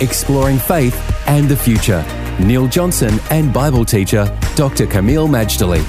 exploring faith and the future. Neil Johnson and Bible teacher Dr. Kameel Majdali.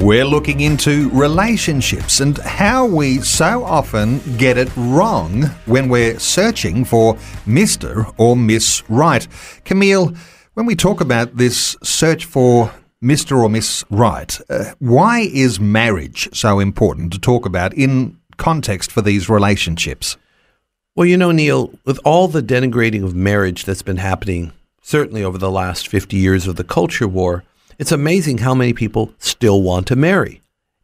We're looking into relationships and how we so often get it wrong when we're searching for Mr. or Miss Right. Kameel, when we talk about this search for Mr. or Miss Right, uh, why is marriage so important to talk about in context for these relationships? Well, you know, Neil, with all the denigrating of marriage that's been happening, certainly over the last 50 years of the culture war, it's amazing how many people still want to marry.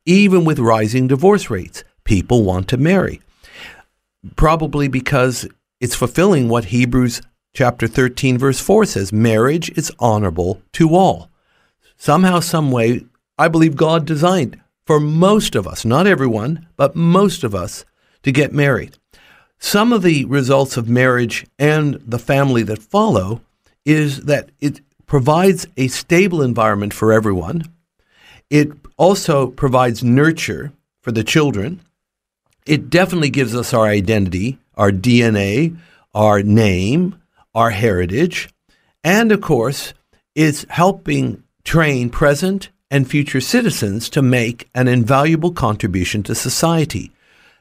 Even with rising divorce rates, people want to marry. Probably because it's fulfilling what Hebrews chapter 13 verse 4 says, marriage is honorable to all. Somehow some way, I believe God designed for most of us, not everyone, but most of us to get married. Some of the results of marriage and the family that follow is that it provides a stable environment for everyone. It also provides nurture for the children. It definitely gives us our identity, our DNA, our name, our heritage. And of course, it's helping train present and future citizens to make an invaluable contribution to society.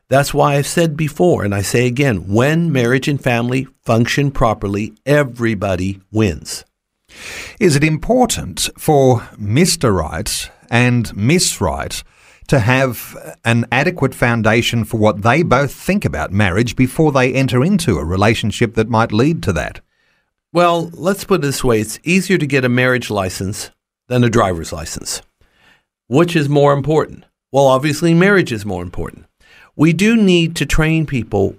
That's why I've said before, and I say again when marriage and family function properly, everybody wins. Is it important for Mr. Right and Miss Right to have an adequate foundation for what they both think about marriage before they enter into a relationship that might lead to that? Well, let's put it this way it's easier to get a marriage license than a driver's license. Which is more important? Well, obviously, marriage is more important we do need to train people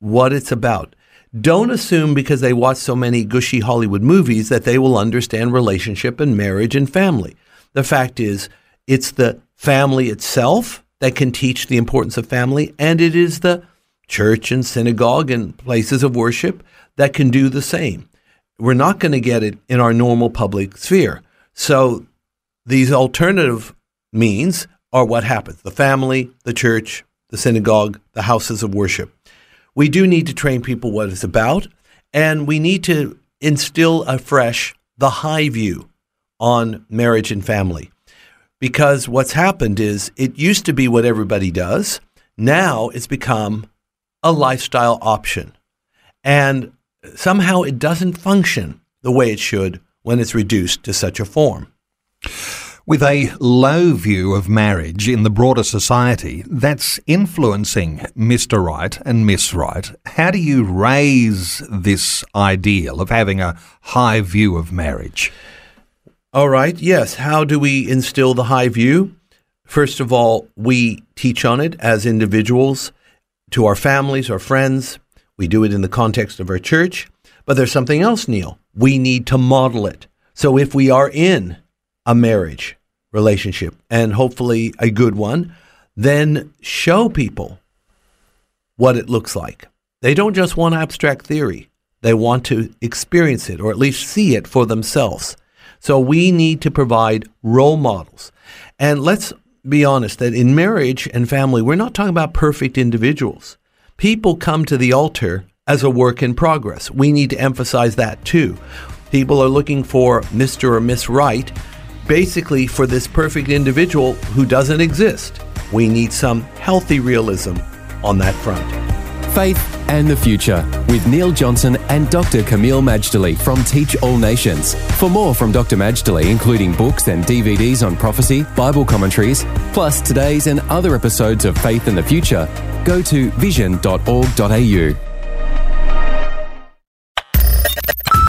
what it's about. Don't assume because they watch so many gushy Hollywood movies that they will understand relationship and marriage and family. The fact is, it's the family itself that can teach the importance of family, and it is the church and synagogue and places of worship that can do the same. We're not going to get it in our normal public sphere. So these alternative means are what happens the family, the church, the synagogue, the houses of worship. We do need to train people what it's about, and we need to instill afresh the high view on marriage and family. Because what's happened is it used to be what everybody does. Now it's become a lifestyle option. And somehow it doesn't function the way it should when it's reduced to such a form. With a low view of marriage in the broader society that's influencing Mr. Right and Miss Right, how do you raise this ideal of having a high view of marriage? All right, yes. How do we instill the high view? First of all, we teach on it as individuals to our families, our friends. We do it in the context of our church. But there's something else, Neil. We need to model it. So if we are in a marriage, relationship and hopefully a good one, then show people what it looks like. They don't just want abstract theory, they want to experience it or at least see it for themselves. So we need to provide role models. And let's be honest that in marriage and family, we're not talking about perfect individuals. People come to the altar as a work in progress. We need to emphasize that too. People are looking for Mr. or Miss Right, basically for this perfect individual who doesn't exist. We need some healthy realism on that front. Faith and the Future with Neil Johnson and Dr. Kameel Majdali from Teach All Nations. For more from Dr. Majdali, including books and DVDs on prophecy, Bible commentaries, plus today's and other episodes of Faith and the Future, go to vision.org.au.